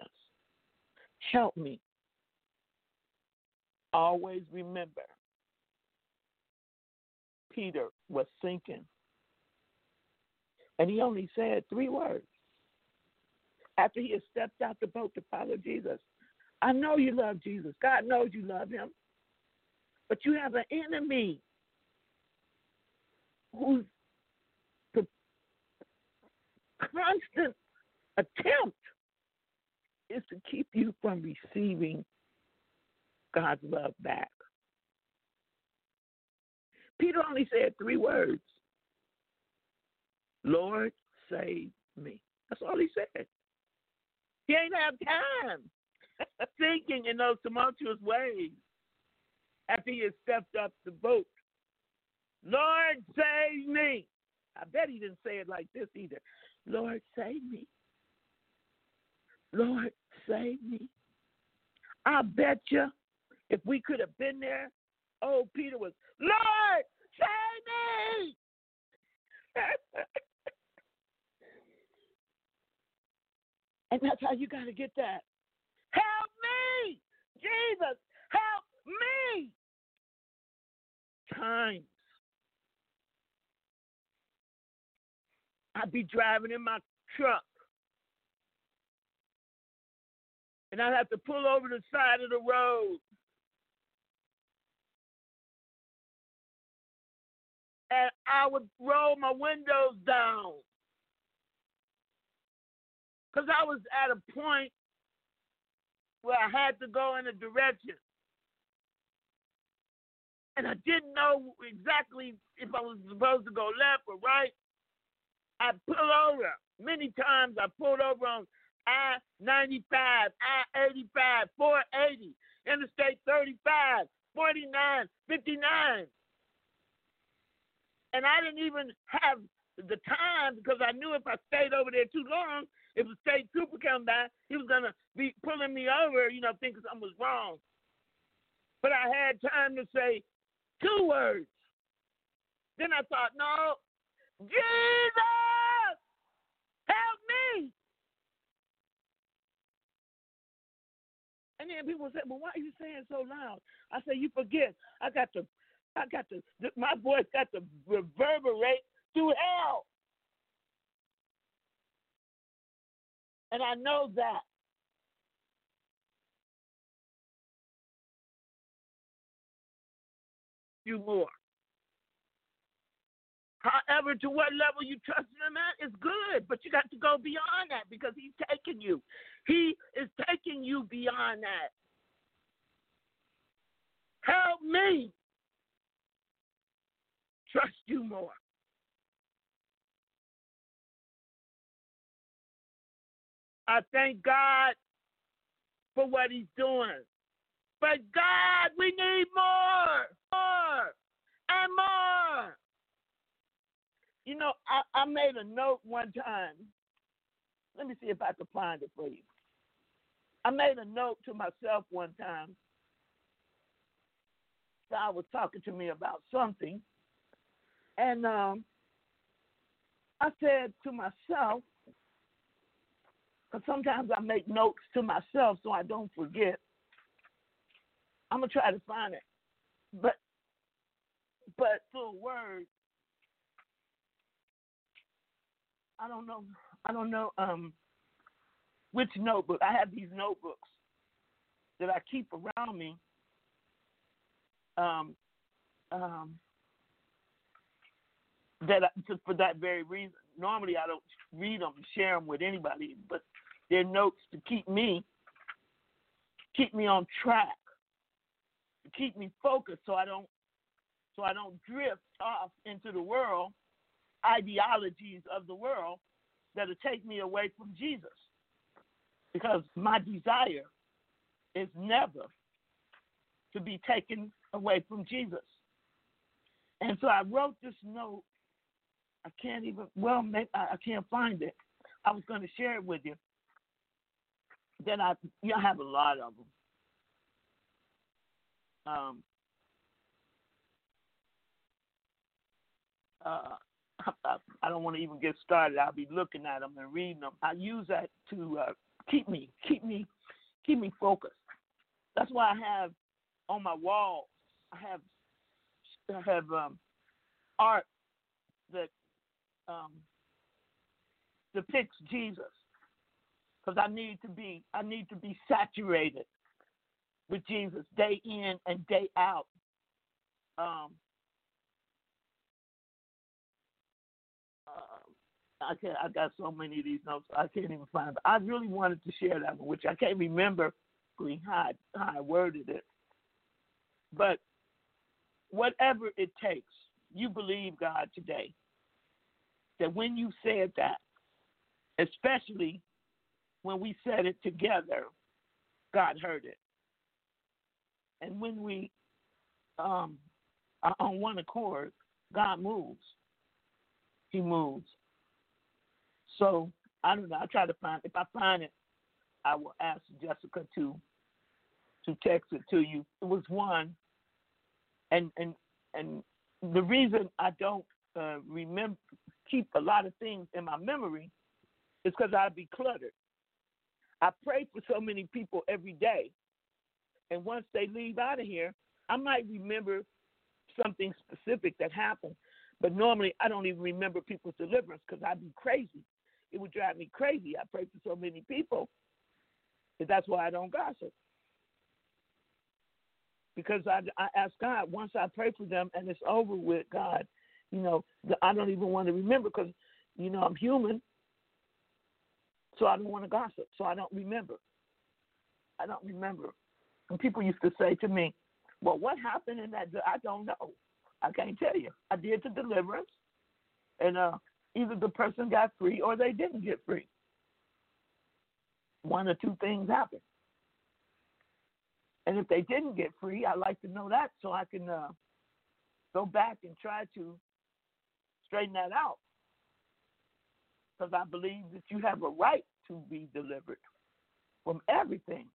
Help me. Always remember, Peter was sinking. And he only said three words. After he stepped out the boat to follow Jesus, I know you love Jesus. God knows you love him. But you have an enemy whose constant attempt is to keep you from receiving God's love back. Peter only said three words Lord, save me. That's all he said. He ain't have time thinking in those tumultuous ways after he had stepped up the boat. Lord, save me. I bet he didn't say it like this either. Lord, save me. Lord, save me. I bet you if we could have been there, oh, Peter was, Lord, save me. and that's how you got to get that. Help me, Jesus, help me. Times I'd be driving in my truck and I'd have to pull over the side of the road. And I would roll my windows down. Because I was at a point where I had to go in a direction. And I didn't know exactly if I was supposed to go left or right. I pulled over. Many times I pulled over on I 95, I 85, 480, Interstate 35, 49, 59. And I didn't even have the time because I knew if I stayed over there too long, if the state trooper come by, he was gonna be pulling me over, you know, thinking something was wrong. But I had time to say two words. Then I thought, no, Jesus, help me. And then people said, "Well, why are you saying so loud?" I said, "You forget. I got to, I got to. My voice got to reverberate through hell." And I know that. You more. However, to what level you trust him at is good, but you got to go beyond that because he's taking you. He is taking you beyond that. Help me trust you more. I thank God for what he's doing. But God, we need more, more, and more. You know, I, I made a note one time. Let me see if I can find it for you. I made a note to myself one time. God was talking to me about something. And um, I said to myself, because sometimes I make notes to myself so I don't forget. I'm gonna try to find it, but but through words, I don't know. I don't know um, which notebook. I have these notebooks that I keep around me. Um, um, that just for that very reason. Normally, I don't read them, share them with anybody, but they're notes to keep me, keep me on track, to keep me focused, so I don't, so I don't drift off into the world ideologies of the world that'll take me away from Jesus. Because my desire is never to be taken away from Jesus. And so I wrote this note. I can't even, well, I can't find it. I was going to share it with you. Then I, you know, have a lot of them. Um, uh, I, I don't want to even get started. I'll be looking at them and reading them. I use that to uh, keep me, keep me, keep me focused. That's why I have on my wall, I have I have um, art that um, depicts Jesus, because I need to be I need to be saturated with Jesus day in and day out. Um, uh, I can I got so many of these notes I can't even find. But I really wanted to share that one, which I can't remember how I, how I worded it. But whatever it takes, you believe God today. That when you said that, especially when we said it together, God heard it. And when we um, are on one accord, God moves. He moves. So I don't know. I try to find. If I find it, I will ask Jessica to to text it to you. It was one, and and and the reason I don't uh, remember keep a lot of things in my memory is because I'd be cluttered. I pray for so many people every day, and once they leave out of here, I might remember something specific that happened, but normally I don't even remember people's deliverance because I'd be crazy. It would drive me crazy. I pray for so many people, and that's why I don't gossip because I, I ask God once I pray for them and it's over with God, you know, I don't even want to remember because, you know, I'm human, so I don't want to gossip, so I don't remember. I don't remember. And people used to say to me, "Well, what happened in that?" I don't know. I can't tell you. I did the deliverance, and uh, either the person got free or they didn't get free. One or two things happened. And if they didn't get free, I'd like to know that so I can uh, go back and try to straighten that out. Because I believe that you have a right to be delivered from everything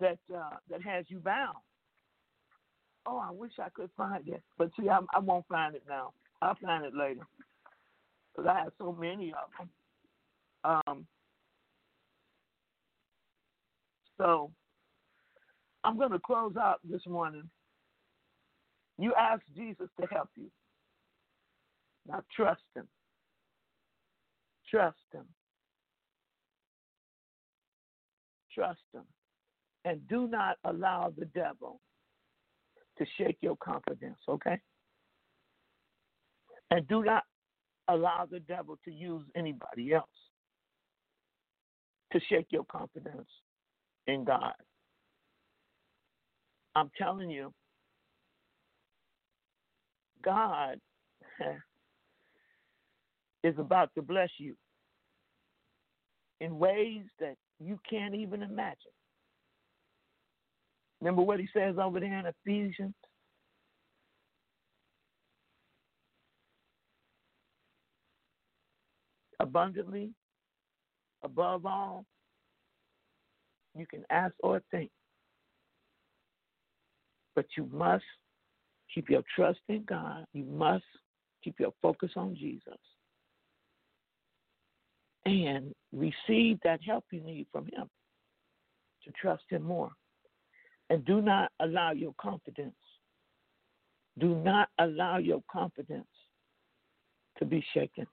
that uh, that has you bound. Oh, I wish I could find it, but see, I, I won't find it now. I'll find it later because I have so many of them. Um, so I'm going to close out this morning. You ask Jesus to help you. Now trust him. Trust him. Trust him. And do not allow the devil to shake your confidence, okay? And do not allow the devil to use anybody else to shake your confidence in God. I'm telling you, God is about to bless you in ways that you can't even imagine. Remember what he says over there in Ephesians? Abundantly, above all, you can ask or think but you must keep your trust in God. You must keep your focus on Jesus. And receive that help you need from Him to trust Him more. And do not allow your confidence, do not allow your confidence to be shaken.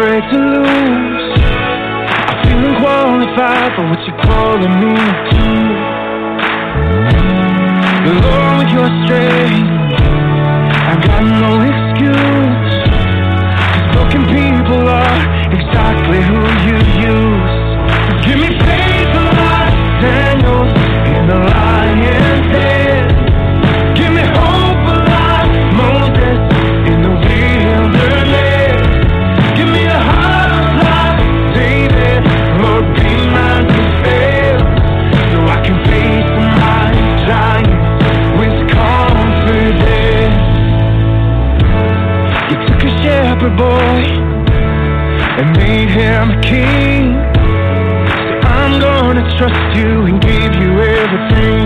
afraid to lose. Qualified for what you're calling me to. Lord, with your strength, I've got no excuse. Cause broken people are exactly who you use. Give me and made him a king, so I'm gonna trust you and give you everything.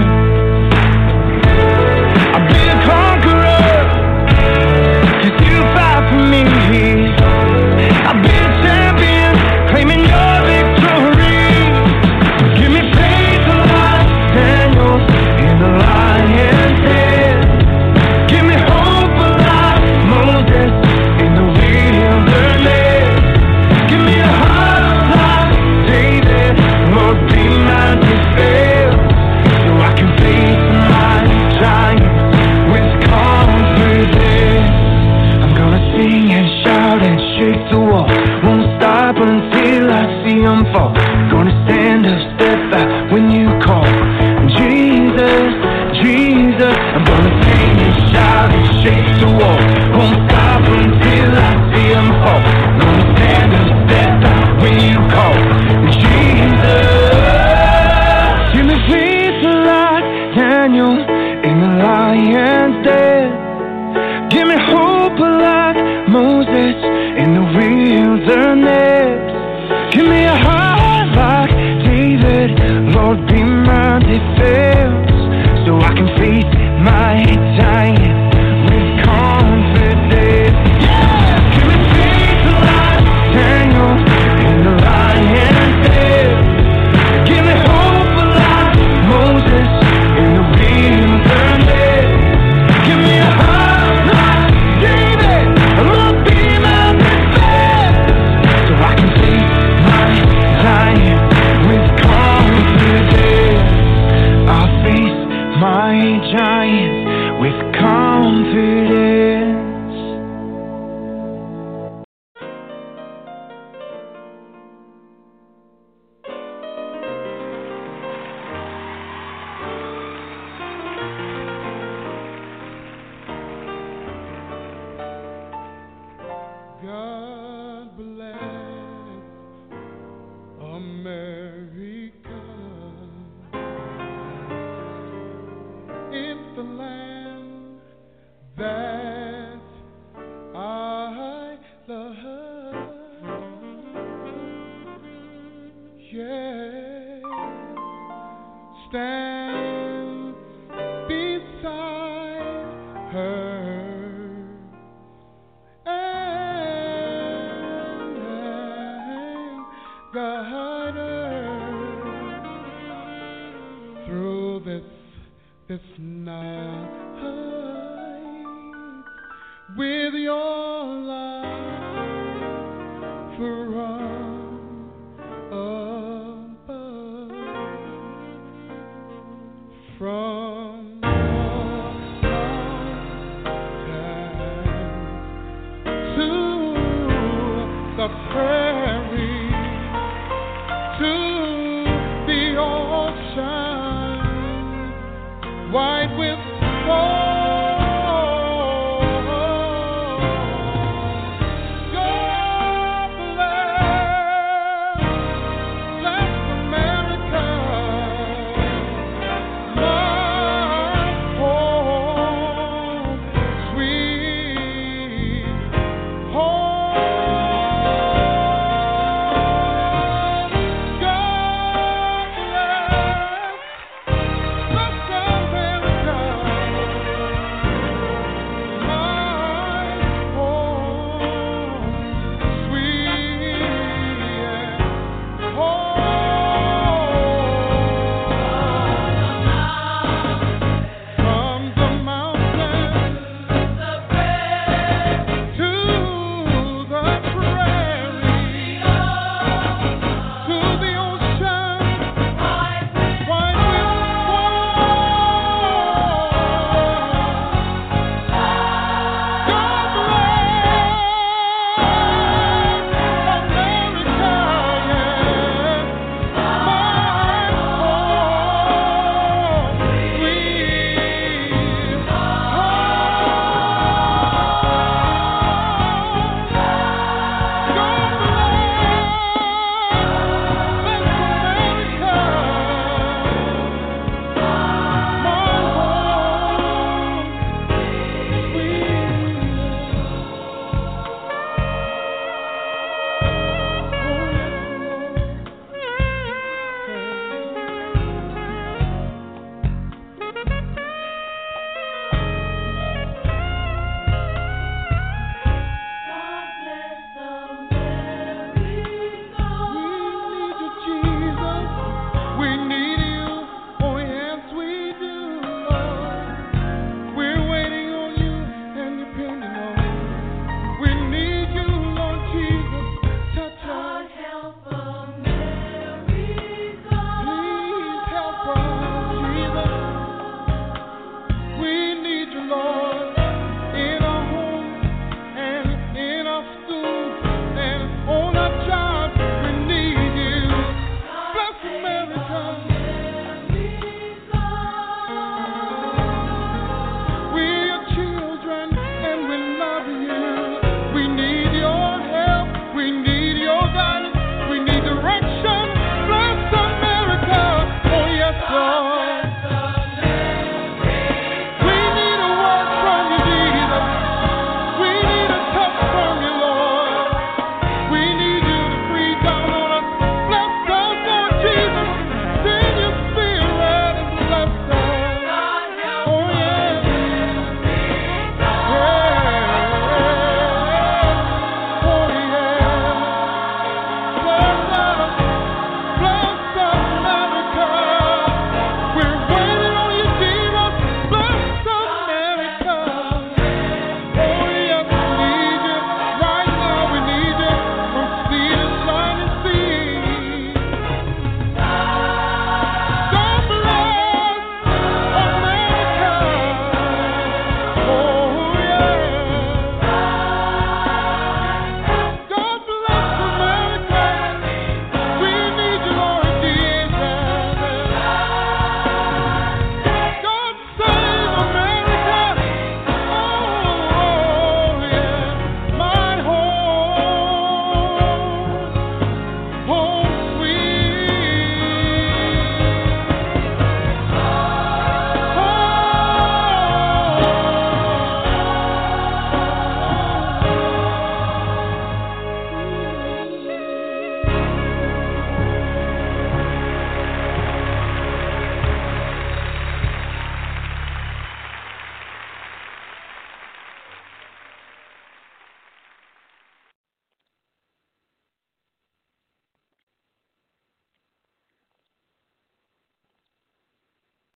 Guide through this this night with your